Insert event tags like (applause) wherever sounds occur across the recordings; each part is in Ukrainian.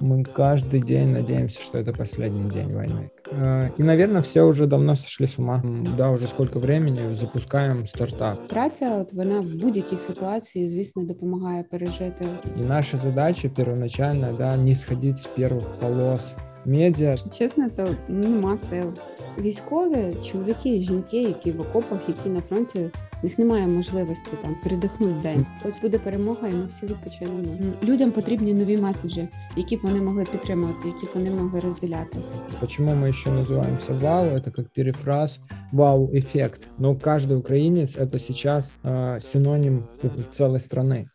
Мы каждый день надеемся, что это последний день войны. Э, и, наверное, все уже давно сошли с ума. Да, уже сколько времени запускаем стартап. Праця, от вона в будь-якій ситуації, звісно, допомагає пережити. И наша задача первоначальная, да, не сходить с первых полос медіа. Чесно, то нема сил. Військові, чоловіки і жінки, які в окопах, які на фронті, в них немає можливості там передихнути день. Ось буде перемога, і ми всі відпочинемо. Людям потрібні нові меседжі, які б вони могли підтримувати, які б вони могли розділяти. Почему мы еще называемся ВАУ? Это как перефраз ВАУ-эффект. Но каждый украинец это сейчас э, синоним целой страны.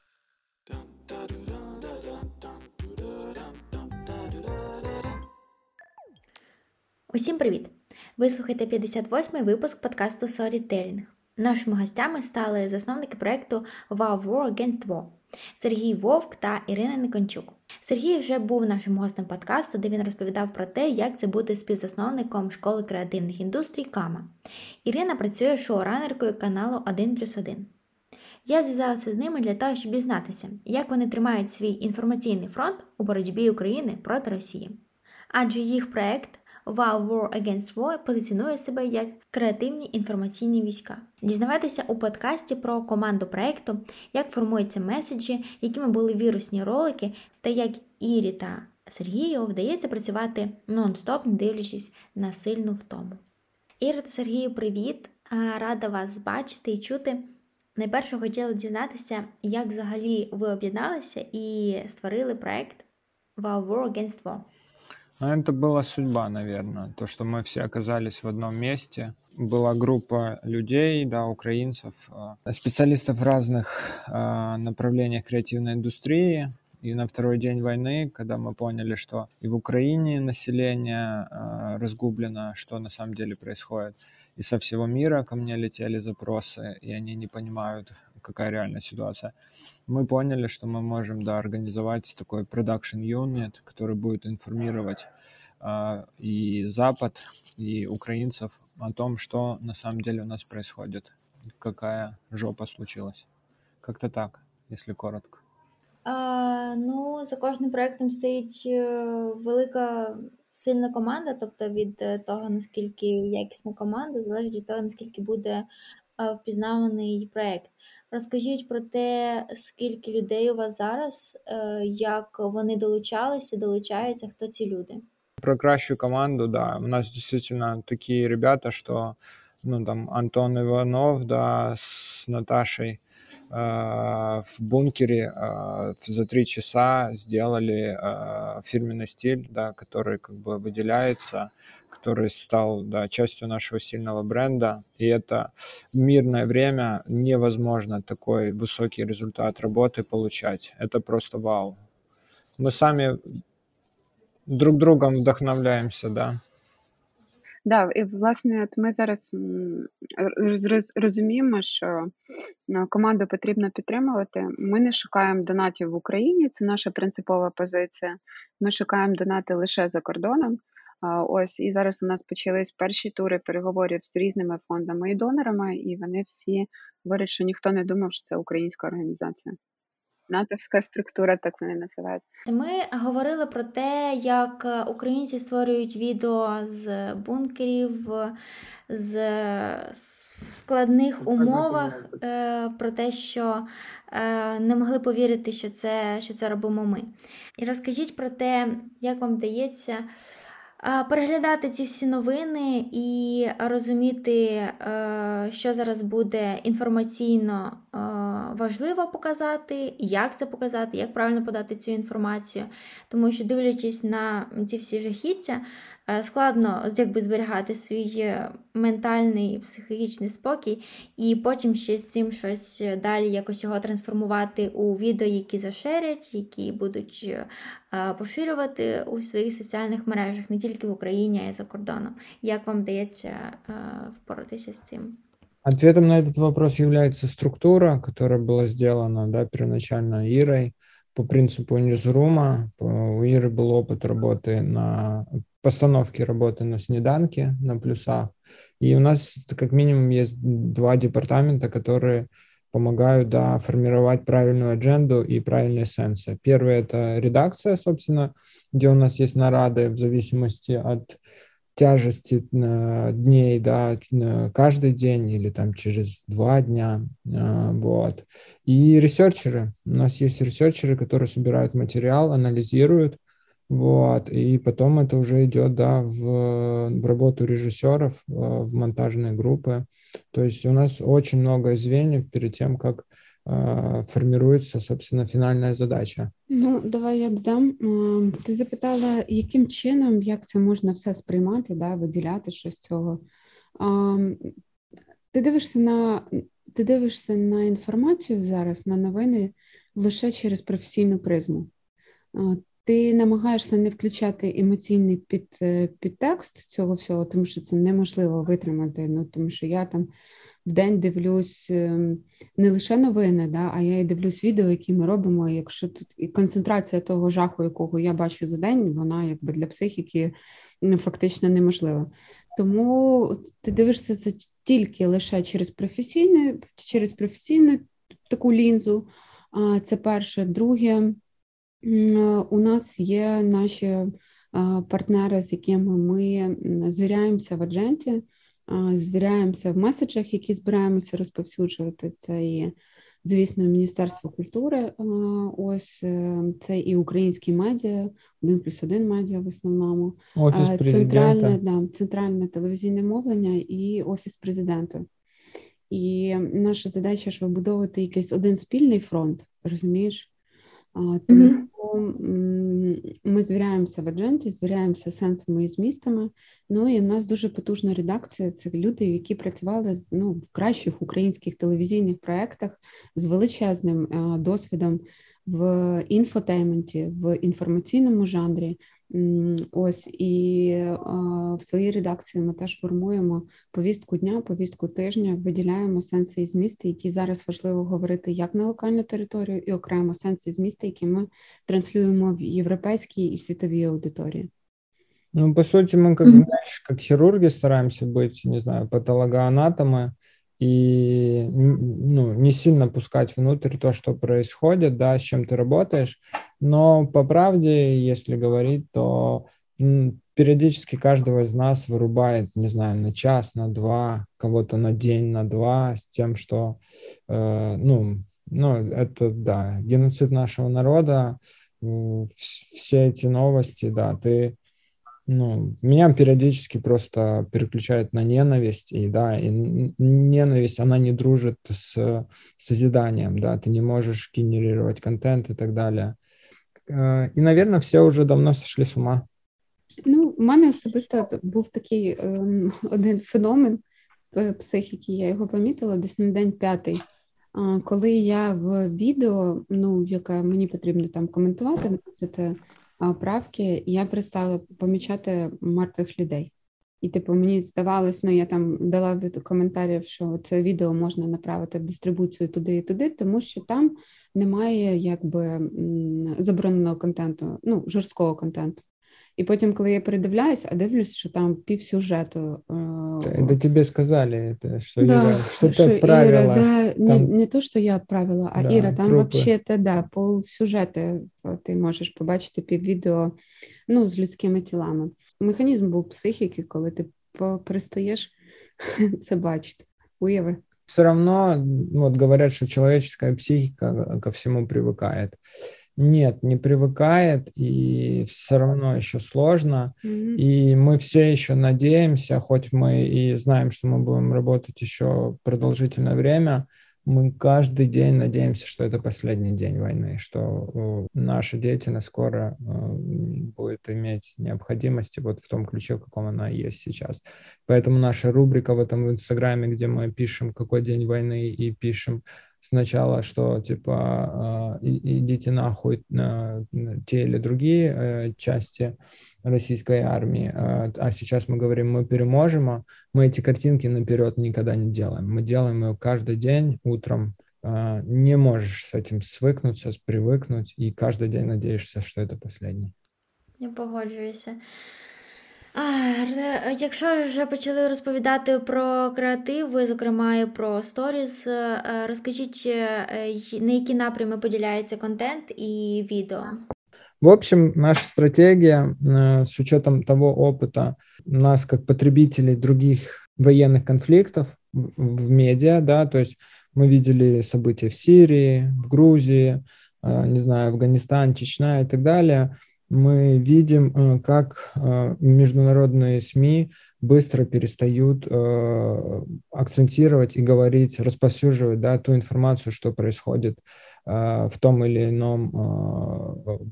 Усім привіт! Ви слухаєте 58-й випуск подкасту Storytelling. Нашими гостями стали засновники проєкту Wow War Against War Сергій Вовк та Ірина Никончук. Сергій вже був нашим гостем подкасту, де він розповідав про те, як це бути співзасновником школи креативних індустрій Кама. Ірина працює шоуранеркою каналу 1 плюс 1. Я зв'язалася з ними для того, щоб дізнатися, як вони тримають свій інформаційний фронт у боротьбі України проти Росії. Адже їх проект Wow War Against War позиціонує себе як креативні інформаційні війська. Дізнавайтеся у подкасті про команду проекту, як формуються меседжі, якими були вірусні ролики, та як Ірі та Сергію вдається працювати нон-стоп, не дивлячись на сильну втому. Іра та Сергію, привіт! Рада вас бачити і чути. Найперше хотіла дізнатися, як взагалі ви об'єдналися і створили проект Wow War Against War. Это была судьба, наверное, то, что мы все оказались в одном месте. Была группа людей, да, украинцев, э, специалистов в разных э, направлениях креативной индустрии. И на второй день войны, когда мы поняли, что и в Украине население э, разгублено, что на самом деле происходит, и со всего мира ко мне летели запросы, и они не понимают, какая реальная ситуация. Мы поняли, что мы можем, да, организовать такой production unit, который будет информировать э, и Запад, и украинцев о том, что на самом деле у нас происходит, какая жопа случилась. Как-то так, если коротко. А, Ну, за кожним проектом стоїть велика сильна команда, тобто від того, наскільки якісна команда, залежить від того, наскільки буде впізнаваний проект. Розкажіть про те, скільки людей у вас зараз, як вони долучалися, долучаються, хто ці люди? Про кращу команду, да. У нас дійсно такі ребята, що ну, там Антон Іванов, да, з Наташей в бункере э, за три часа сделали э, фирменный стиль, да, который как бы выделяется который стал да, частью нашего сильного бренда. И это мирное время невозможно такой высокий результат работы получать. Это просто вау. Мы сами друг другом вдохновляємося, да. Да, і власне, от ми зараз розуміємо, що команду потрібно підтримувати. Ми не шукаємо донатів в Україні, це наша принципова позиція. Ми шукаємо донати лише за кордоном. Ось і зараз у нас почались перші тури переговорів з різними фондами і донорами, і вони всі говорять, що ніхто не думав, що це українська організація. Натовська структура, так вони називають. Ми говорили про те, як українці створюють відео з бункерів, з складних умовах, е, про те, що е, не могли повірити, що це, що це робимо ми. І розкажіть про те, як вам вдається переглядати ці всі новини і розуміти, е, що зараз буде інформаційно е, важливо показати, як це показати, як правильно подати цю інформацію. Тому що, дивлячись на ці всі жахіття, складно якби зберігати свій е, ментальний психологічний спокій, і потім ще з цим щось далі якось його трансформувати у відео, які зашерять, які будуть е, поширювати у своїх соціальних мережах не тільки в Україні, а й за кордоном. Як вам вдається впоратися з цим? Ответом на этот вопрос является структура, которая была сделана да, первоначально Ирой по принципу ньюзрума. У Иры был опыт работы на постановки работы на снеданке, на плюсах. И у нас как минимум есть два департамента, которые помогают да, формировать правильную адженду и правильные сенсы. Первый – это редакция, собственно, где у нас есть нарады в зависимости от тяжести э, дней, да, каждый день или там через два дня, э, вот. И ресерчеры. У нас есть ресерчеры, которые собирают материал, анализируют, вот, и потом это уже идет, да, в, в работу режиссеров, э, в монтажные группы. То есть у нас очень много звеньев перед тем, как э, формирується, собственно, фінальна задача. Ну, давай я додам. Ти запитала, яким чином, як це можна все сприймати, да, виділяти щось цього. Ти дивишся на ти дивишся на інформацію зараз, на новини лише через професійну призму. ти намагаєшся не включати емоційний під, е, підтекст цього всього, тому що це неможливо витримати. Ну тому що я там в день дивлюсь ем, не лише новини, да, а я і дивлюсь відео, які ми робимо. Якщо тут і концентрація того жаху, якого я бачу за день, вона якби для психіки фактично неможлива. Тому ти дивишся це тільки лише через професійне, через професійну таку лінзу. Це перше, друге. У нас є наші партнери, з якими ми звіряємося в адженті, звіряємося в меседжах, які збираємося розповсюджувати. Це і, звісно, Міністерство культури. Ось е, це і українські медіа, один плюс один медіа в основному, Офіс центральне да, центральне телевізійне мовлення і офіс президента. І наша задача ж вибудовувати якийсь один спільний фронт, розумієш? Тому mm-hmm. ми звіряємося в адженті, звіряємося сенсами і змістами. Ну і в нас дуже потужна редакція. Це люди, які працювали ну, в кращих українських телевізійних проєктах з величезним досвідом в інфотейменті, в інформаційному жанрі. Ось і в своїй редакції ми теж формуємо повістку дня, повістку тижня, виділяємо сенси і змісти, які зараз важливо говорити як на локальну територію, і окремо сенси і змісти, які ми транслюємо в європейській і світовій аудиторії. Ну, по сути, мы как, знаешь, как хирурги стараемся быть, не знаю, патологоанатомы, и ну, не сильно пускать внутрь то, что происходит, да, с чем ты работаешь. Но по правде, если говорить, то периодически каждого из нас вырубает, не знаю, на час, на два, кого-то на день, на два, с тем, что, э, ну, ну, это, да, геноцид нашего народа, все эти новости, да, ты ну, меня периодически просто переключает на ненависть, и да, и ненависть, она не дружит с созиданием, да, ты не можешь генерировать контент и так далее. Э, і, наверное, все вже давно сошли з ума. Ну, у мене особисто був такий ем, (laughs) один феномен психіки, я його помітила десь на день п'ятий. Коли я в відео, ну, яке мені потрібно там коментувати, це правки, я перестала помічати мертвих людей. І, типу, мені здавалось, ну я там дала від коментарів, що це відео можна направити в дистрибуцію туди і туди, тому що там немає якби забороненого контенту, ну жорсткого контенту. І потім, коли я передивляюсь, а дивлюсь, що там пів сюжету. Да, да тебе сказали, що да, Іра, що, що ти правила. Іра, да, там... не, не то, що я правила, а да, Іра, там взагалі да, пол сюжету ти можеш побачити пів відео ну, з людськими тілами. Механізм був психіки, коли ти перестаєш (laughs) це бачити. Уяви. Все равно вот говорят, что человеческая психика ко всему привыкает. Нет, не привыкает, и все равно еще сложно. Mm-hmm. И мы все еще надеемся, хоть мы и знаем, что мы будем работать еще продолжительное время, мы каждый день надеемся, что это последний день войны, что наша деятельность скоро э, будет иметь необходимости вот в том ключе, в каком она есть сейчас. Поэтому наша рубрика в этом в Инстаграме, где мы пишем, какой день войны, и пишем сначала, что типа идите нахуй те или другие э, части российской армии, а сейчас мы говорим, мы переможем, а мы эти картинки наперед никогда не делаем. Мы делаем ее каждый день утром, не можешь с этим свыкнуться, привыкнуть, и каждый день надеешься, что это последний. Я погоджуюся. А, Якщо вже почали розповідати про креатив, зокрема і про сторіс, е, розкажіть, е, на які напрями поділяється контент і відео? В общем, наша стратегия э, с учетом того опыта нас как потребителей других военных конфликтов в медиа, да, то есть мы видели события в Сирии, в Грузии, э, не знаю, Афганистан, Чечня и так далее – мы видим, э, как э, международные СМИ быстро перестают э, акцентировать и говорить, распространять да, ту информацию, что происходит в том или ином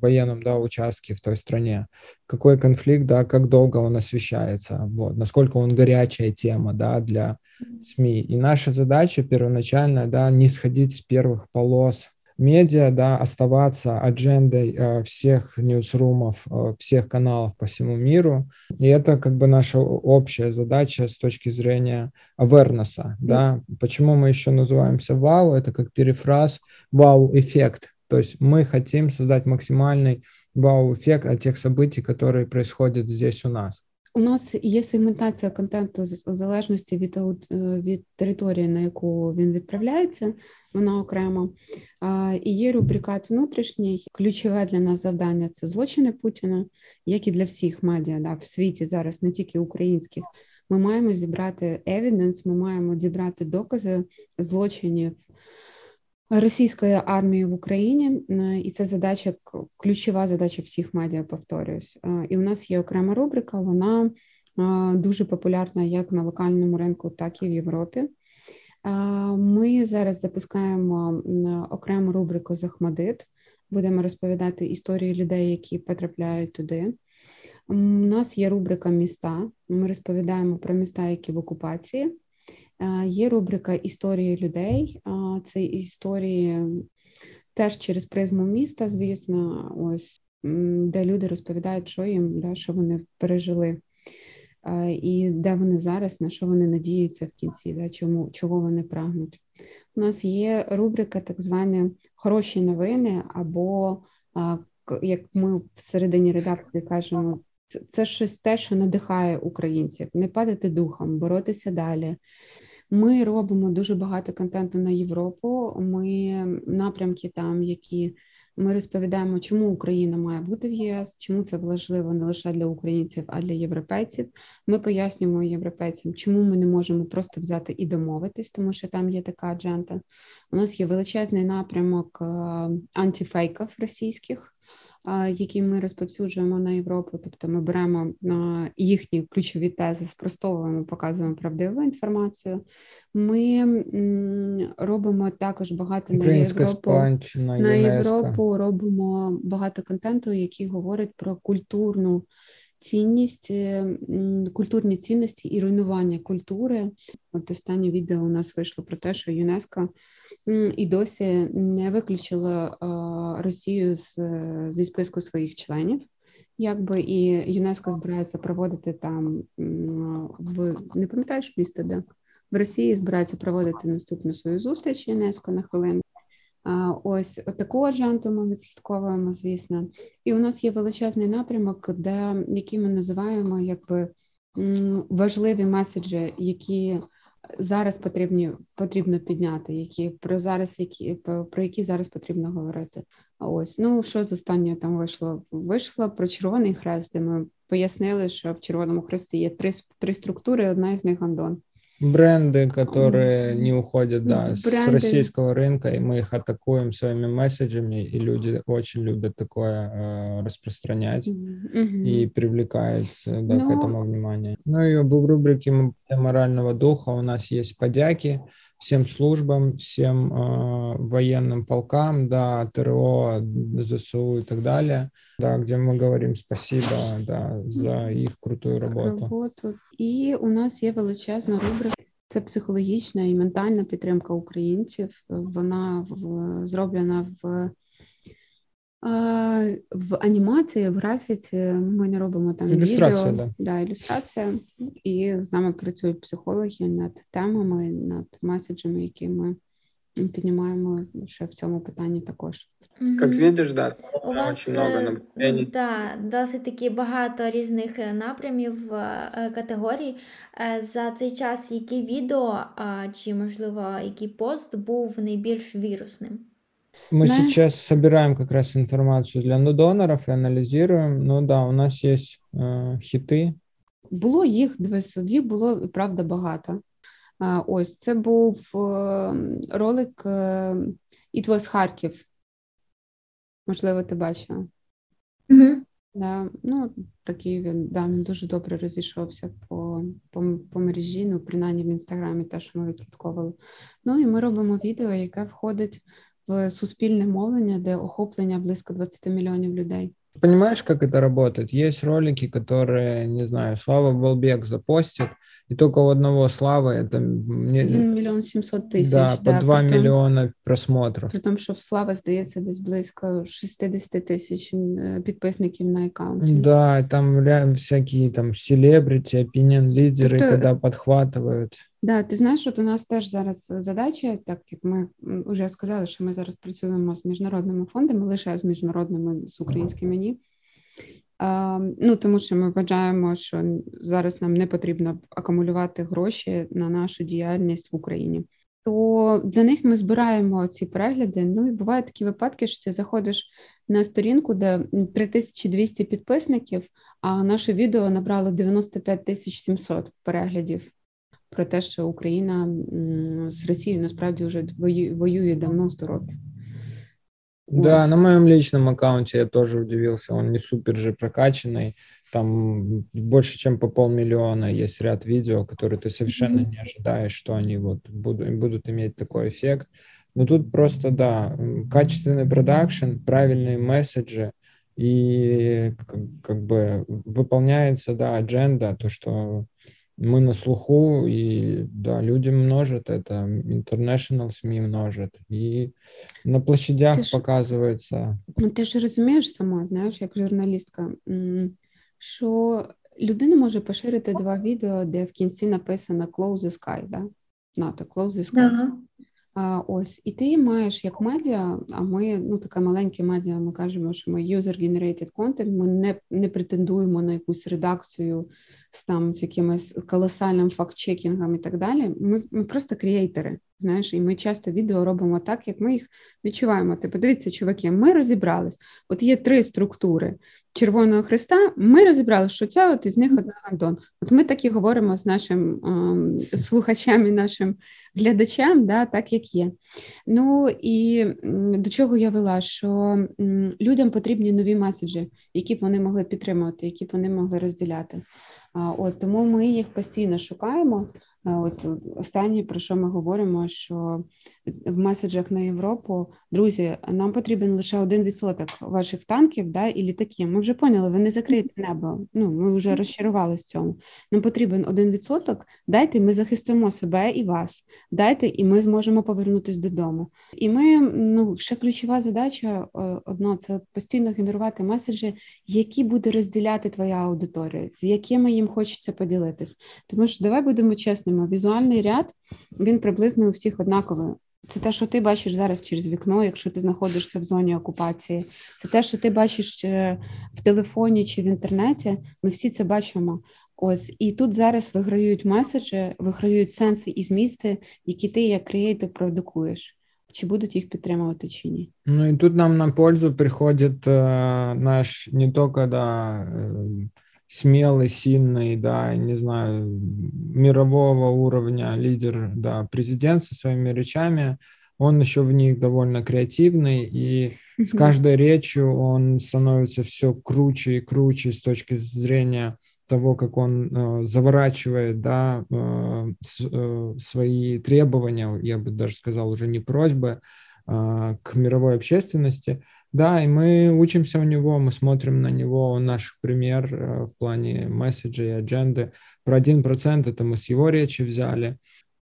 военном да, участке в той стране. Какой конфликт, да, как долго он освещается, вот, насколько он горячая тема да, для СМИ. И наша задача первоначальная да, не сходить с первых полос медиа, да, оставаться аджендой э, всех ньюсрумов, э, всех каналов по всему миру. И это как бы наша общая задача с точки зрения awareness, да. Почему мы еще называемся вау? Это как перефраз вау-эффект. То есть мы хотим создать максимальный вау-эффект от тех событий, которые происходят здесь у нас. У нас є сегментація контенту в залежності від е, від території, на яку він відправляється, вона окремо. І є рубрикат внутрішній. Ключове для нас завдання це злочини Путіна, як і для всіх медіа да, в світі зараз, не тільки українських. Ми маємо зібрати евіденс, ми маємо зібрати докази злочинів російської армії в Україні, е, і це задача ключова задача всіх медіа. Повторююсь. Е, і у нас є окрема рубрика. Вона е, дуже популярна як на локальному ринку, так і в Європі. Ми зараз запускаємо окрему рубрику Захмадит. Будемо розповідати історії людей, які потрапляють туди. У нас є рубрика міста. Ми розповідаємо про міста, які в окупації. Є рубрика Історії людей. Це історії теж через призму міста, звісно, ось де люди розповідають, що їм, да, що вони пережили, і де вони зараз, на що вони надіються в кінці, да, чому, чого вони прагнуть. У нас є рубрика, так звані хороші новини, або як ми всередині редакції кажемо, це щось те, що надихає українців, не падати духом, боротися далі. Ми робимо дуже багато контенту на Європу. Ми напрямки там, які ми розповідаємо, чому Україна має бути в ЄС, чому це важливо не лише для українців, а для європейців. Ми пояснюємо європейцям, чому ми не можемо просто взяти і домовитись, тому що там є така аджента. У нас є величезний напрямок е, антифейків російських які ми розповсюджуємо на Європу. Тобто ми беремо на їхні ключові тези, спростовуємо, показуємо правдиву інформацію. Ми робимо також багато на Європу. на Європу робимо багато контенту, який говорить про культурну. Цінність, е, культурні цінності і руйнування культури. От останнє відео у нас вийшло про те, що ЮНЕСКО і досі не виключила Росію з зі списку своїх членів. Якби і ЮНЕСКО збирається проводити там в не пам'ятаєш місто, де в Росії збирається проводити наступну свою зустріч ЮНЕСКО на хвилину. Ось таку адженту ми відслідковуємо, звісно, і у нас є величезний напрямок, де який ми називаємо якби важливі меседжі, які зараз потрібні потрібно підняти, які про зараз, які про які зараз потрібно говорити. Ось ну що з останнього там вийшло? Вийшло про червоний хрест, де ми пояснили, що в червоному хресті є три три структури. Одна з них Андон. Бренды, которые не уходят да, бренды. с российского рынка, и мы их атакуем своими месседжами, и люди очень любят такое э, распространять mm-hmm. и привлекаются да, Но... к этому внимание. Ну и в рубрике морального духа у нас есть подяки всем службам, всем э, военным полкам, да, ТРО, ЗСУ и так далее, да, где мы говорим спасибо да, за их крутую работу. роботу. І у нас є величезна рубрика. Це психологічна і ментальна підтримка українців. Вона в, зроблена в в анімації, в графіці ми не робимо там ілюстрація, відео, да. Да, ілюстрація, і з нами працюють психологи над темами, над меседжами, які ми піднімаємо ще в цьому питанні також. Як видиш, да, у вас много да, досить таки багато різних е, напрямів е, категорій. Е, за цей час який відео чи, можливо, який пост був найбільш вірусним? Мы да. сейчас собираем как раз информацию для доноров и анализируем. Ну да, у нас есть э, хіти. Було їх їх було правда багато. Ось це був ролик It was Харків. Можливо, ти бачила. Угу. Да, ну, такий він да, він дуже добре розійшовся по по, по мережі, ну, принаймні в інстаграмі, те, що ми відслідковували. Ну і ми робимо відео, яке входить в суспільне мовлення, де охоплення близько 20 мільйонів людей. Понимаешь, как это работает? Есть ролики, которые, не знаю, Слава Балбек запостит, и только у одного Славы это... Мне... 1 миллион 700 тысяч. Да, по да, 2 том, миллиона просмотров. При тому, що в Слава, здається, десь близько 60 тисяч підписників на аккаунті. Да, там всякі там селебрити, opinion лідери, тобто, коли підхватують. Да, ти знаєш, от у нас теж зараз задача, так як ми вже сказали, що ми зараз працюємо з міжнародними фондами, лише з міжнародними з українськими ні. А, ну тому що ми вважаємо, що зараз нам не потрібно акумулювати гроші на нашу діяльність в Україні. То для них ми збираємо ці перегляди. Ну і бувають такі випадки, що ти заходиш на сторінку, де 3200 підписників, а наше відео набрало 95 700 переглядів про те, що Україна з Росією насправді вже воює давно 100 років. Да, на моем личном аккаунте я тоже удивился. Он не супер же прокачанный. Там больше, чем по полмиллиона есть ряд видео, которые ты совершенно mm-hmm. не ожидаешь, что они вот будут, будут иметь такой эффект. Но тут просто, да, качественный продакшн, правильные месседжи, и как, как бы выполняется, да, адженда, то, что мы на слуху, и да, люди множат это, international СМІ множать, і на площадях ти показується. Ну, ти ж розумієш сама, знаєш, як журналістка, що людина може поширити два відео, де в кінці написано Close the Sky, да? НАТО, Close the Sky. Ага. А, Ось, і ти маєш як медіа, а ми, ну таке маленьке медіа, ми кажемо, що ми user-generated content, ми не не претендуємо на якусь редакцію з там з якимось колосальним факт-чекінгом і так далі. Ми ми просто креатори, знаєш, і ми часто відео робимо так, як ми їх відчуваємо. Ти подивіться, чуваки, ми розібрались. От є три структури. Червоного Христа, ми розібрали, що це от із них один Антон. От ми так і говоримо з нашим е, слухачам і нашим глядачам, да, так як є. Ну і до чого я вела, що людям потрібні нові меседжі, які б вони могли підтримувати, які б вони могли розділяти. От Тому ми їх постійно шукаємо. От Останнє, про що ми говоримо, що в меседжах на Європу, друзі, нам потрібен лише один відсоток ваших танків да, і літаків. Ми вже поняли, ви не закриєте небо. Ну, Ми вже розчарувалися в цьому. Нам потрібен один відсоток. Дайте, ми захистимо себе і вас. Дайте, і ми зможемо повернутися додому. І ми, ну, ще ключова задача одно це постійно генерувати меседжі, які буде розділяти твоя аудиторія, з якими їм хочеться поділитись. Тому що давай будемо чесними, візуальний ряд він приблизно у всіх однаковий. Це те, що ти бачиш зараз через вікно, якщо ти знаходишся в зоні окупації. Це те, що ти бачиш е, в телефоні чи в інтернеті. Ми всі це бачимо. Ось і тут зараз виграють меседжі, виграють сенси і змісти, які ти як креатив продукуєш. Чи будуть їх підтримувати чи ні? Ну і тут нам на пользу приходить э, наш не тільки да, э, смелый, сильный, да, не знаю, мирового уровня лидер, да, президент со своими речами, он еще в них довольно креативный, и с каждой речью он становится все круче и круче с точки зрения того, как он э, заворачивает да, э, с, э, свои требования, я бы даже сказал, уже не просьбы э, к мировой общественности – да, и мы учимся у него, мы смотрим на него, он наш пример э, в плане месседжа и адженды. Про один процент это мы с его речи взяли.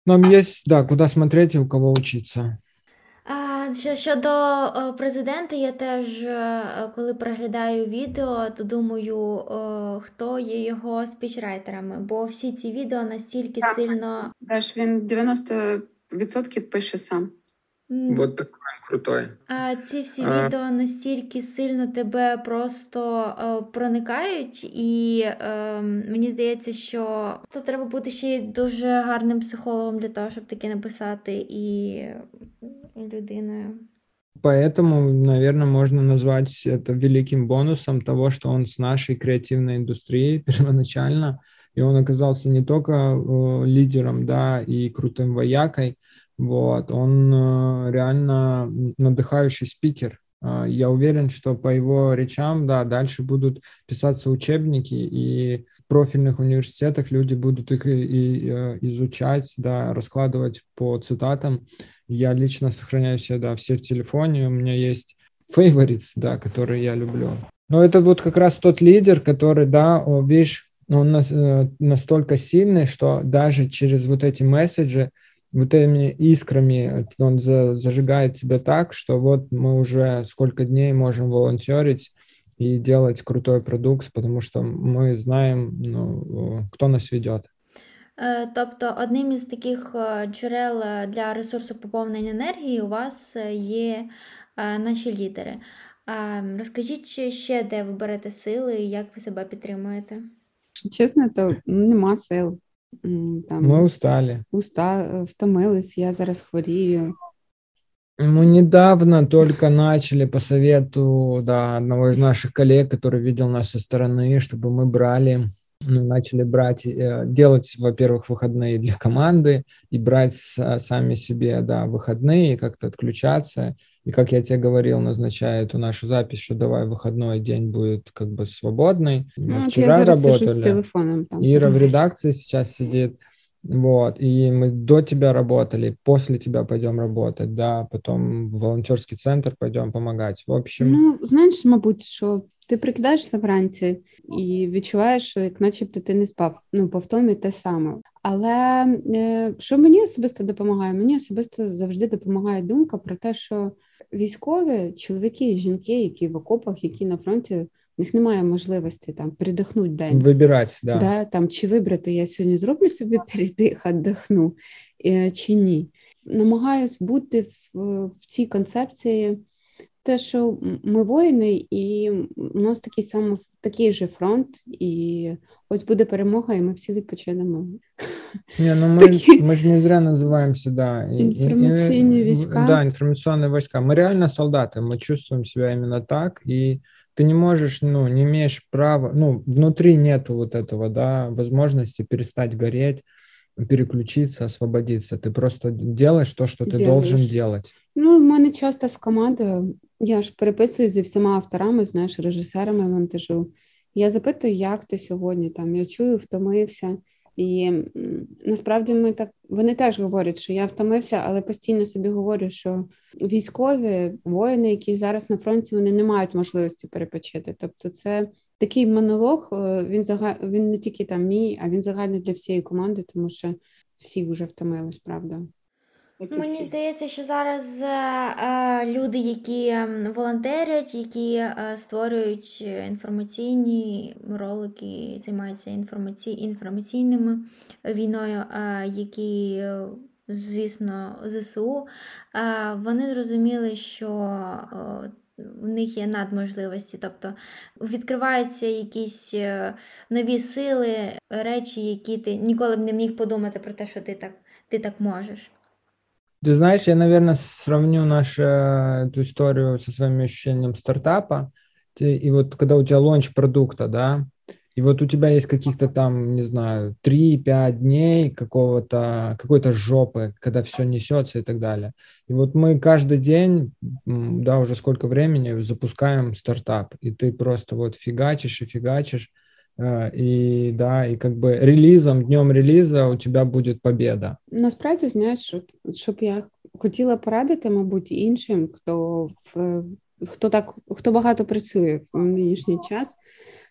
Нам есть, да, куда смотреть і у кого учиться. А, Щодо е, президента, я теж е, коли переглядаю відео, то думаю, е, хто є його спічрайтерами, бо всі ці відео настільки так, сильно. Теж він 90% пише сам. Вот такой крутой. А ці всі а... відео настільки сильно тебе просто е, проникають, і е, мені здається, що тут треба бути ще й дуже гарним психологом для того, щоб таке написати, і, і людиною. Поэтому, наверное, можно назвать это великим бонусом того, что он с нашей креативной индустрией (laughs) первоначально, и он оказался не только э, лидером, да, и крутым воякой, вот, он э, реально надыхающий спикер. Э, я уверен, что по его речам, да, дальше будут писаться учебники, и в профильных университетах люди будут их и, э, изучать, да, раскладывать по цитатам. Я лично сохраняю все, да, все в телефоне, у меня есть favorites, да, которые я люблю. Но это вот как раз тот лидер, который, да, видишь, он настолько сильный, что даже через вот эти месседжи вот этими искрами он зажигает тебя так, что вот мы уже сколько дней можем волонтерить и делать крутой продукт, потому что мы знаем, ну, кто нас ведет. Тобто, одним із таких джерел для ресурсу поповнення енергії у вас є наші лідери. Розкажіть ще, де ви берете сили і як ви себе підтримуєте? Чесно, то нема сил. Там, Мы устали. Уста, втомились, я зараз хворію. Мы недавно только начали по совету да, одного из наших коллег, который видел нас со стороны, чтобы мы брали ну, начали брать, э, делать, во-первых, выходные для команды и брать сами себе, да, выходные, как-то отключаться. И, как я тебе говорил, назначая эту нашу запись, что давай выходной день будет как бы свободный. Мы ну, вчера работали. С телефоном, там. Ира в редакции (laughs) сейчас сидит. Вот, и мы до тебя работали, после тебя пойдем работать, да, потом в волонтерский центр пойдем помогать. В общем. Ну, знаєш, мабуть, що ти прикидаєшся вранці і відчуваєш, що як начебто ти не спав. Ну, по втомі те саме. Але е, що мені особисто допомагає? Мені особисто завжди допомагає думка про те, що військові чоловіки і жінки, які в окопах, які на фронті в них немає можливості там передихнути день. Вибирати, да. Да, там, чи вибрати, я сьогодні зроблю собі передих, віддихну, е, чи ні. Намагаюсь бути в, в цій концепції, те, що ми воїни, і у нас такий саме такий же фронт, і ось буде перемога, і ми всі відпочинемо. Не, ну мы, Такие... мы же не зря называемся, да. Информационные войска. Да, информационные войска. Мы реально солдаты, мы чувствуем себя именно так, и ты не можешь, ну, не имеешь права, ну, внутри нету вот этого, да, возможности перестать гореть, переключиться, освободиться. Ты просто делаешь то, что ты Делаешь. должен делать. Ну, в мене часто з командою, Я ж переписую зі всіма авторами, знаєш, режисерами монтажу. Я запитую, як ти сьогодні там, я чую, втомився. І насправді ми так вони теж говорять, що я втомився, але постійно собі говорю, що військові воїни, які зараз на фронті, вони не мають можливості перепочити. Тобто, це такий монолог. Е, він загаль... він не тільки там мій, а він загальний для всієї команди, тому що всі вже втомились, правда. Мені здається, що зараз е, люди, які ем, волонтерять, які е, створюють інформаційні ролики, займаються інформаці... інформаційними війною, е, які, звісно, ЗСУ, е, вони зрозуміли, що в них є надможливості, тобто відкриваються якісь е, нові сили, речі, які ти ніколи б не міг подумати про те, що ти так, ти так можешь. Ты знаешь, я, наверное, сравню нашу э, эту историю со своим ощущением стартапа. И вот когда у тебя лонч продукта, да, и вот у тебя есть каких-то там, не знаю, 3-5 дней какого-то, какой-то жопы, когда все несется и так далее. И вот мы каждый день, да, уже сколько времени, запускаем стартап, и ты просто вот фигачишь и фигачишь, і да, і как би релізом, днем реліза у тебе буде победа. Насправді, знаєш, щоб я хотіла порадити, мабуть, іншим, хто хто так хто багато працює в нинішній час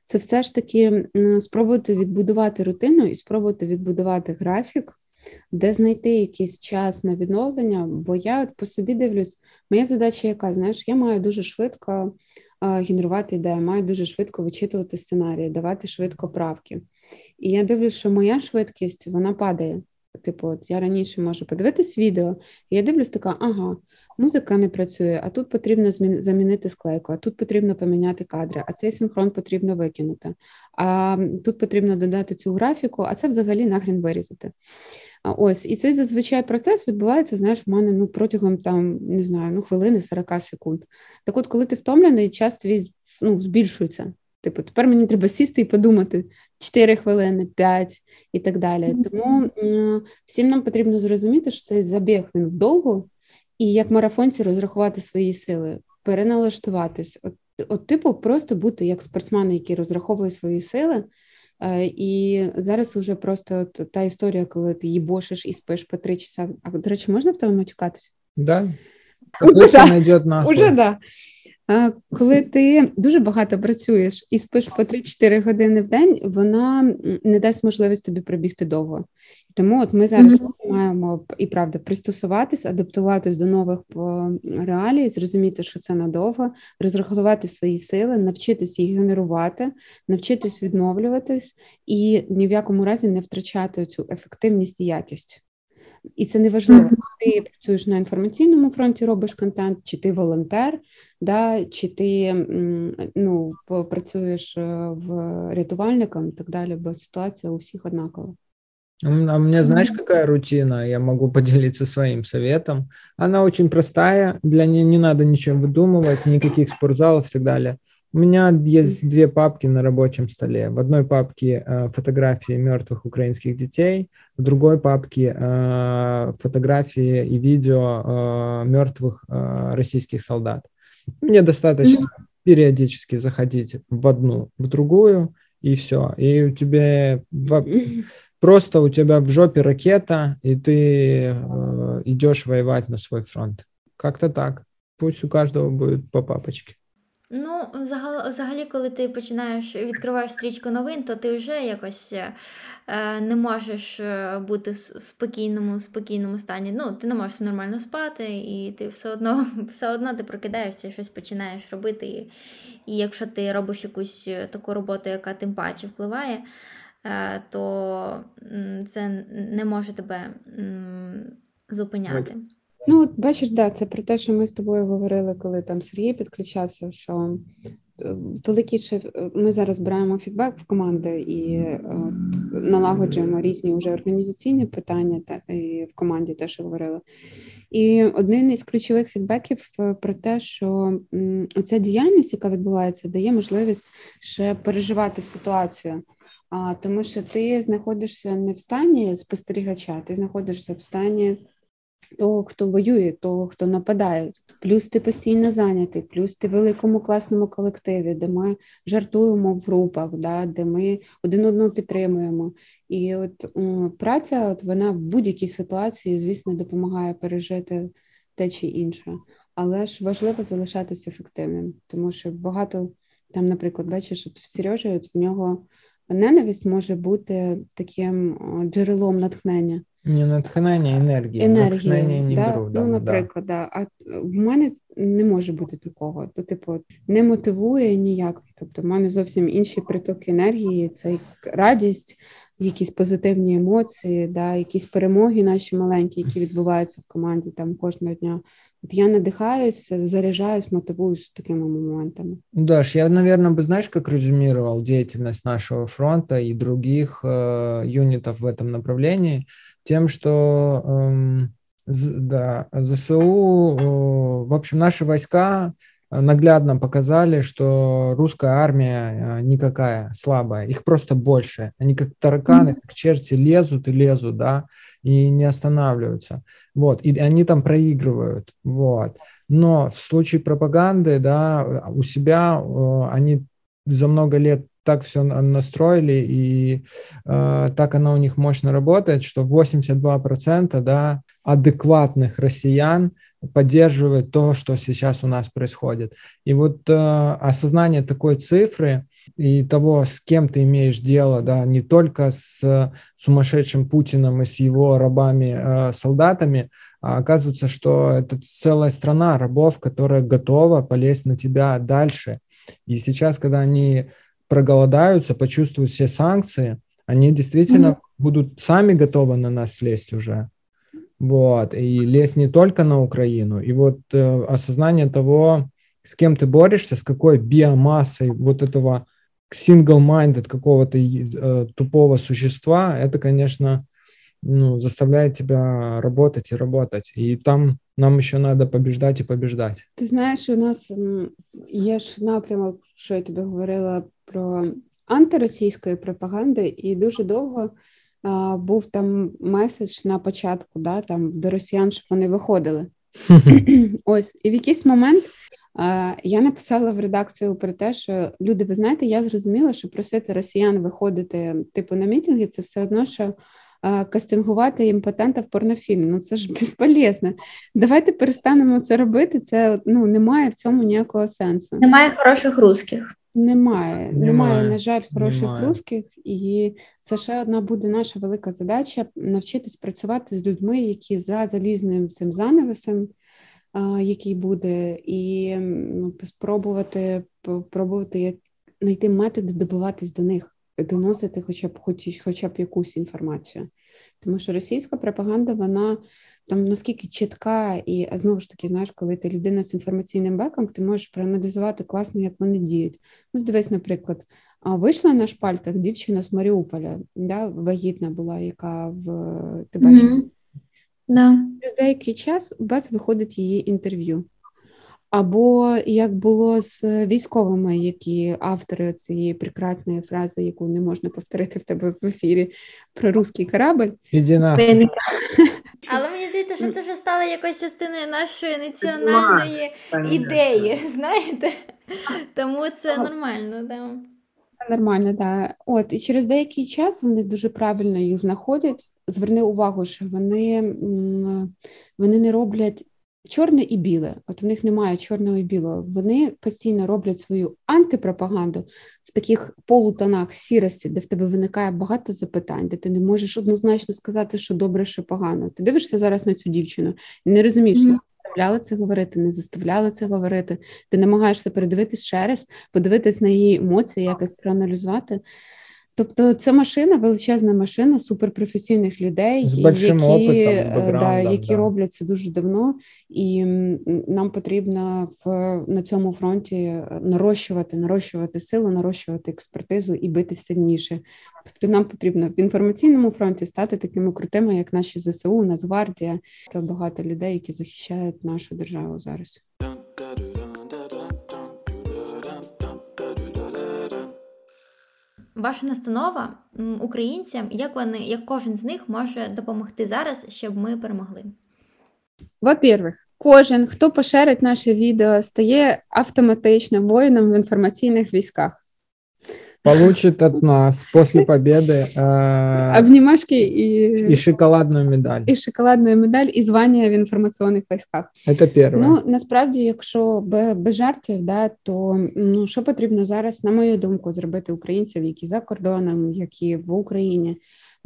це все ж таки спробувати відбудувати рутину і спробувати відбудувати графік, де знайти якийсь час на відновлення. Бо я от по собі дивлюсь, моя задача, яка знаєш, я маю дуже швидко генерувати ідеї, маю дуже швидко вичитувати сценарії, давати швидко правки. І я дивлюсь, що моя швидкість вона падає. типу, от я раніше можу подивитись відео, і я дивлюсь, така, ага, музика не працює, а тут потрібно замінити склейку, а тут потрібно поміняти кадри, а цей синхрон потрібно викинути. А тут потрібно додати цю графіку, а це взагалі нахрен вирізати. Ось і цей зазвичай процес відбувається, знаєш, в мене ну протягом там не знаю, ну хвилини 40 секунд. Так, от, коли ти втомлений, час твій ну, збільшується. Типу, тепер мені треба сісти і подумати 4 хвилини, 5 і так далі. Тому всім нам потрібно зрозуміти, що цей забіг він вдовго, і як марафонці розрахувати свої сили, переналаштуватись. От, от, типу, просто бути як спортсмен, який розраховує свої сили. Е, і зараз уже просто та історія, коли ти їбошиш і спиш по три часа. А до речі, можна в тебе матюкатись? Да. (laughs) Уже да. Уже да. Коли ти дуже багато працюєш і спиш по 3-4 години в день, вона не дасть можливість тобі пробігти довго. Тому от ми зараз mm-hmm. маємо і правда пристосуватись, адаптуватись до нових реалій, зрозуміти, що це надовго, розрахувати свої сили, навчитись їх генерувати, навчитись відновлюватись і ні в якому разі не втрачати цю ефективність і якість. І це не важливо, ти працюєш на інформаційному фронті, робиш контент, чи ти волонтер, да, чи ти ну, працюєш е, в рятувальником і так далі, бо ситуація у всіх однакова. А у меня, знаешь, какая рутина? Я могу поделиться своим советом. Она очень простая, для нее не надо ничего выдумывать, никаких спортзалов и так далее. У меня есть две папки на рабочем столе. В одной папке э, фотографии мертвых украинских детей, в другой папке э, фотографии и видео э, мертвых э, российских солдат. Мне достаточно периодически заходить в одну, в другую, и все. И у тебя (laughs) просто у тебя в жопе ракета, и ты э, идешь воевать на свой фронт. Как-то так. Пусть у каждого будет по папочке. Ну, взагалі, коли ти починаєш відкриваєш стрічку новин, то ти вже якось е, не можеш е, бути в спокійному спокійному стані. Ну, ти не можеш нормально спати, і ти все одно (laughs) все одно ти прокидаєшся, щось починаєш робити. І, і якщо ти робиш якусь е, таку роботу, яка тим паче впливає, е, то це не може тебе зупиняти. Ну, от бачиш, да, це про те, що ми з тобою говорили, коли там Сергій підключався, що е, великіше ми зараз беремо фідбек в команди і от, налагоджуємо різні вже організаційні питання, та і в команді теж говорили. І один із ключових фідбеків е, про те, що оця діяльність, яка відбувається, дає можливість ще переживати ситуацію. А тому, що ти знаходишся не в стані спостерігача, ти знаходишся в стані того, хто воює, того, хто нападає. Плюс ти постійно зайнятий, плюс ти в великому класному колективі, де ми жартуємо в групах, да, де ми один одного підтримуємо. І от о, праця, от вона в будь-якій ситуації, звісно, допомагає пережити те чи інше. Але ж важливо залишатися ефективним, тому що багато там, наприклад, бачиш, от в Сережі от в нього ненависть може бути таким джерелом натхнення. Не натхнення енергії, енергії натхнення не да? беру. Ну, наприклад, да. а в мене не може бути такого. То, типу, не мотивує ніяк. Тобто, в мене зовсім інші притоки енергії, це радість, якісь позитивні емоції, да, якісь перемоги наші маленькі, які відбуваються в команді там кожного дня. От я надыхаюсь, заряжаюсь, мотивуюсь такими моментами. Даш, я, наверное, бы, знаешь, как резюмировал деятельность нашего фронта и других э, юнитов в этом направлении – Тем, что эм, да, ЗСУ, э, в общем, наши войска наглядно показали, что русская армия э, никакая слабая, их просто больше. Они как тараканы, как черти лезут и лезут, да, и не останавливаются. Вот, и они там проигрывают, вот. Но в случае пропаганды, да, у себя э, они за много лет так все настроили, и э, так оно у них мощно работает, что 82% да, адекватных россиян поддерживает то, что сейчас у нас происходит. И вот э, осознание такой цифры и того, с кем ты имеешь дело, да, не только с сумасшедшим Путиным и с его рабами-солдатами, э, а оказывается, что это целая страна рабов, которая готова полезть на тебя дальше. И сейчас, когда они проголодаются, почувствуют все санкции, они действительно mm-hmm. будут сами готовы на нас слезть уже. Вот, и лезть не только на Украину. И вот э, осознание того, с кем ты борешься, с какой биомассой вот этого single-minded какого-то э, тупого существа, это, конечно, ну, заставляет тебя работать и работать. И там нам ще треба побіждати і побіждати. Ти знаєш, у нас є ж напрямок, що я тобі говорила про антиросійської пропаганди, і дуже довго а, був там меседж на початку, да, там до росіян, щоб вони виходили. (clears throat) Ось, і в якийсь момент а, я написала в редакцію про те, що люди, ви знаєте, я зрозуміла, що просити росіян виходити типу на мітинги, це все одно, що кастингувати імпотента в порнофільмі. Ну це ж безполезно. Давайте перестанемо це робити. Це ну немає в цьому ніякого сенсу. Немає хороших русських. Немає, немає, немає, на жаль, хороших немає. русських, і це ще одна буде наша велика задача навчитись працювати з людьми, які за залізним цим занавесом, а, який буде, і ну, спробувати пробувати як знайти методи добиватись до них доносити хоча б хоч, хоча б якусь інформацію. Тому що російська пропаганда, вона там наскільки чітка, і знову ж таки, знаєш, коли ти людина з інформаційним беком, ти можеш проаналізувати класно, як вони діють. Ну, дивись, наприклад, вийшла на шпальтах дівчина з Маріуполя, да, вагітна була, яка в ти бачиш. Mm-hmm. Да. Через деякий час у вас виходить її інтерв'ю. Або як було з військовими, які автори цієї прекрасної фрази, яку не можна повторити в тебе в ефірі про русський корабль. Але мені здається, що це вже стало якоюсь частиною нашої національної ідеї, (laughs) знаєте? Тому це нормально, да. Нормально, да. От, і через деякий час вони дуже правильно їх знаходять. Зверни увагу, що вони, вони не роблять чорне і біле. От в них немає чорного і білого. Вони постійно роблять свою антипропаганду таких полутонах сірості, де в тебе виникає багато запитань, де ти не можеш однозначно сказати, що добре, що погано. Ти дивишся зараз на цю дівчину і не розумієш. Mm-hmm. Заставляли це говорити, не заставляли це говорити. Ти намагаєшся передивитись ще раз, подивитись на її емоції, якось проаналізувати. Тобто це машина, величезна машина суперпрофесійних людей, З які опитом, е, да, які да. роблять це дуже давно, і нам потрібно в на цьому фронті нарощувати, нарощувати силу, нарощувати експертизу і битись сильніше. Тобто нам потрібно в інформаційному фронті стати такими крутими, як наші ЗСУ, Нацгвардія, та багато людей, які захищають нашу державу зараз. Ваша настанова українцям, як вони, як кожен з них може допомогти зараз, щоб ми перемогли? Во-первых, кожен, хто поширить наше відео, стає автоматично воїном в інформаційних військах получит от нас после победы э, обнимашки и... и шоколадную медаль. І шоколадну медаль, і звання в інформаційних військах. Це перше. Ну, насправді, якщо без жартів, да, то ну, що потрібно зараз, на мою думку, зробити українців, які за кордоном, які в Україні,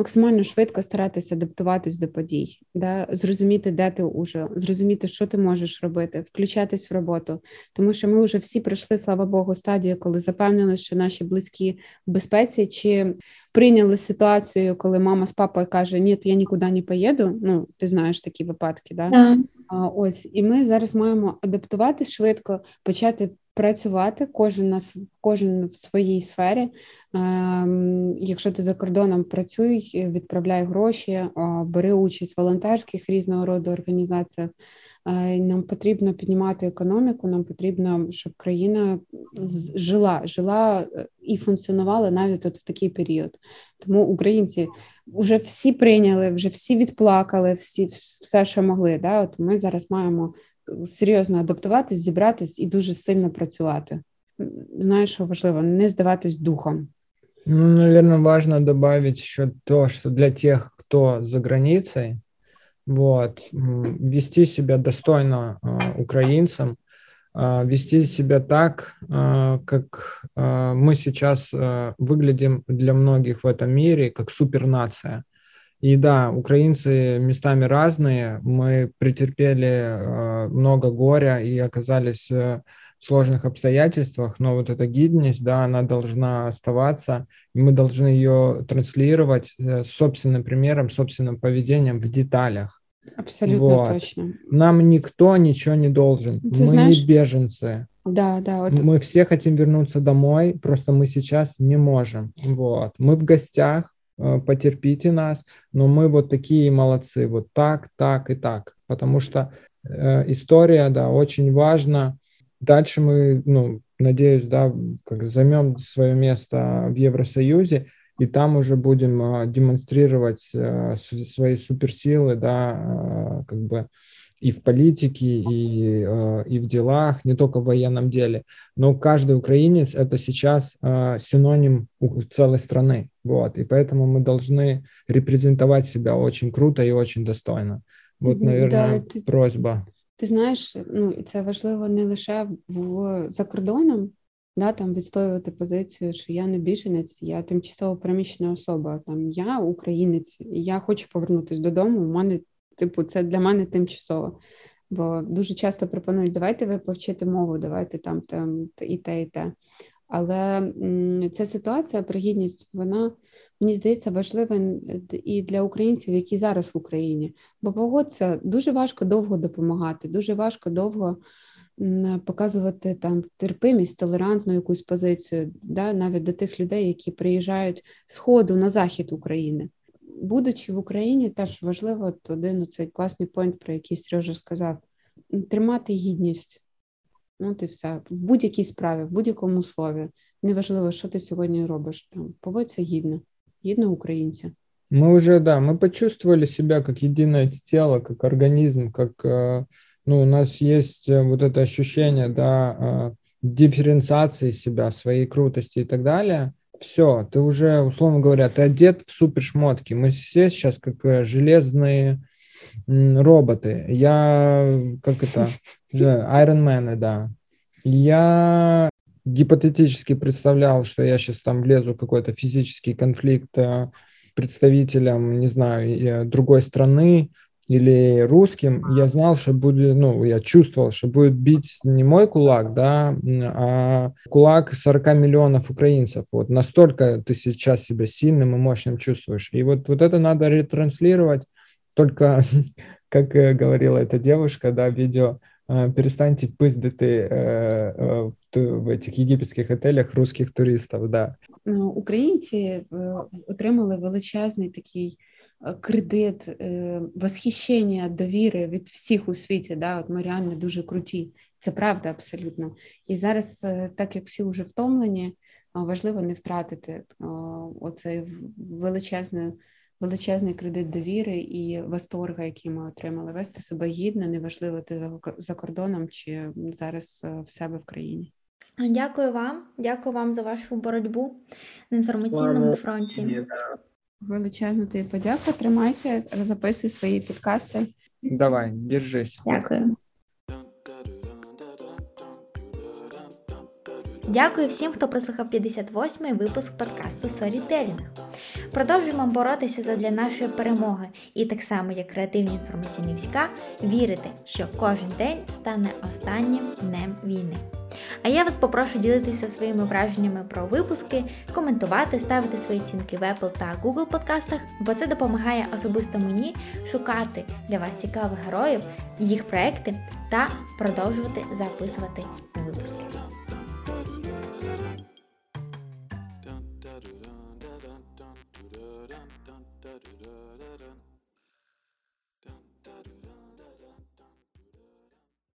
максимально швидко старатися адаптуватись до подій, да, зрозуміти, де ти уже, зрозуміти, що ти можеш робити, включатись в роботу. Тому що ми вже всі пройшли, слава Богу, стадію, коли запевнили, що наші близькі в безпеці, чи прийняли ситуацію, коли мама з папою каже: Ні, я нікуди не поїду. Ну, ти знаєш такі випадки, да? Yeah. А, Ось, і ми зараз маємо адаптуватись швидко, почати працювати, кожен нас кожен в своїй сфері. Ем, якщо ти за кордоном працюй, відправляй гроші, бери участь в волонтерських різного роду організаціях. Е, нам потрібно піднімати економіку. Нам потрібно, щоб країна жила, жила е, і функціонувала навіть от в такий період. Тому українці вже всі прийняли, вже всі відплакали, всі все, що могли. Да? От Ми зараз маємо серйозно адаптуватись, зібратись і дуже сильно працювати. Знаєш, що важливо, не здаватись духом. Ну, наверное, важно добавить еще то, что для тех, кто за границей, вот, вести себя достойно э, украинцам, э, вести себя так, э, как э, мы сейчас э, выглядим для многих в этом мире, как супернация. И да, украинцы местами разные. Мы претерпели э, много горя и оказались э, сложных обстоятельствах, но вот эта гидность, да, она должна оставаться, и мы должны ее транслировать э, собственным примером, собственным поведением в деталях. Абсолютно вот. точно. Нам никто ничего не должен. Ты мы знаешь, не беженцы. Да, да. Вот... Мы все хотим вернуться домой, просто мы сейчас не можем. Вот. Мы в гостях, э, потерпите нас, но мы вот такие молодцы, вот так, так и так. Потому что э, история, да, очень важна Дальше мы, ну, надеюсь, да, как займем свое место в Евросоюзе, и там уже будем а, демонстрировать а, свои суперсилы, да, а, как бы и в политике, и, и в делах, не только в военном деле. Но каждый украинец – это сейчас синоним целой страны. Вот. И поэтому мы должны репрезентовать себя очень круто и очень достойно. Вот, наверное, да, просьба. Ти знаєш, ну і це важливо не лише в за кордоном, да, там відстоювати позицію, що я не біженець, я тимчасово переміщена особа. Там я українець, і я хочу повернутися додому. У мене, типу, це для мене тимчасово. Бо дуже часто пропонують, давайте ви повчити мову, давайте там там і те, і те. Але ця ситуація, пригідність, вона мені здається важлива і для українців, які зараз в Україні. Бо погодься, дуже важко довго допомагати, дуже важко довго показувати там терпимість, толерантну якусь позицію, да, навіть до тих людей, які приїжджають з ходу на захід України. Будучи в Україні, теж важливо один цей класний пойнт, про який Сережа сказав: тримати гідність. Ну, і все. В будь-якій справі, в будь-якому слові. Неважливо, що ти сьогодні робиш. Там поводься гідно, гідно українця. Мы уже, да, мы почувствовали себя как единое тело, как организм, как, э, ну, у нас есть э, вот это ощущение, да, э, дифференциации себя, своей крутости и так далее. Все, ты уже, условно говоря, ты одет в супершмотки. Мы все сейчас как железные роботы. Я, как это, (laughs) Iron да. Я гипотетически представлял, что я сейчас там влезу в какой-то физический конфликт э, представителям, не знаю, другой страны или русским, я знал, что будет, ну, я чувствовал, что будет бить не мой кулак, да, а кулак 40 миллионов украинцев. Вот настолько ты сейчас себя сильным и мощным чувствуешь. И вот, вот это надо ретранслировать только, (laughs) как э, говорила эта девушка, да, видео, э, перестаньте пиздити э, в этих єгипетських готелях русських туристів. Да. Ну, українці отримали величезний такий кредит, восхищення, довіри від всіх у світі. Да? От Ми реально дуже круті. Це правда абсолютно. І зараз, так як всі вже втомлені, важливо не втратити оцей величезний величезний кредит довіри і восторга, який ми отримали, вести себе гідно, неважливо ти за кордоном чи зараз е, в себе в країні. Дякую вам, дякую вам за вашу боротьбу на інформаційному фронті. Величезно тобі подяка. Тримайся, записуй свої підкасти. Давай, держись. Дякую. Дякую всім, хто прослухав 58-й випуск подкасту Storytelling. Продовжуємо боротися задля нашої перемоги і так само, як креативні інформаційні війська, вірити, що кожен день стане останнім днем війни. А я вас попрошу ділитися своїми враженнями про випуски, коментувати, ставити свої цінки в Apple та Google подкастах, бо це допомагає особисто мені шукати для вас цікавих героїв, їх проекти та продовжувати записувати випуски.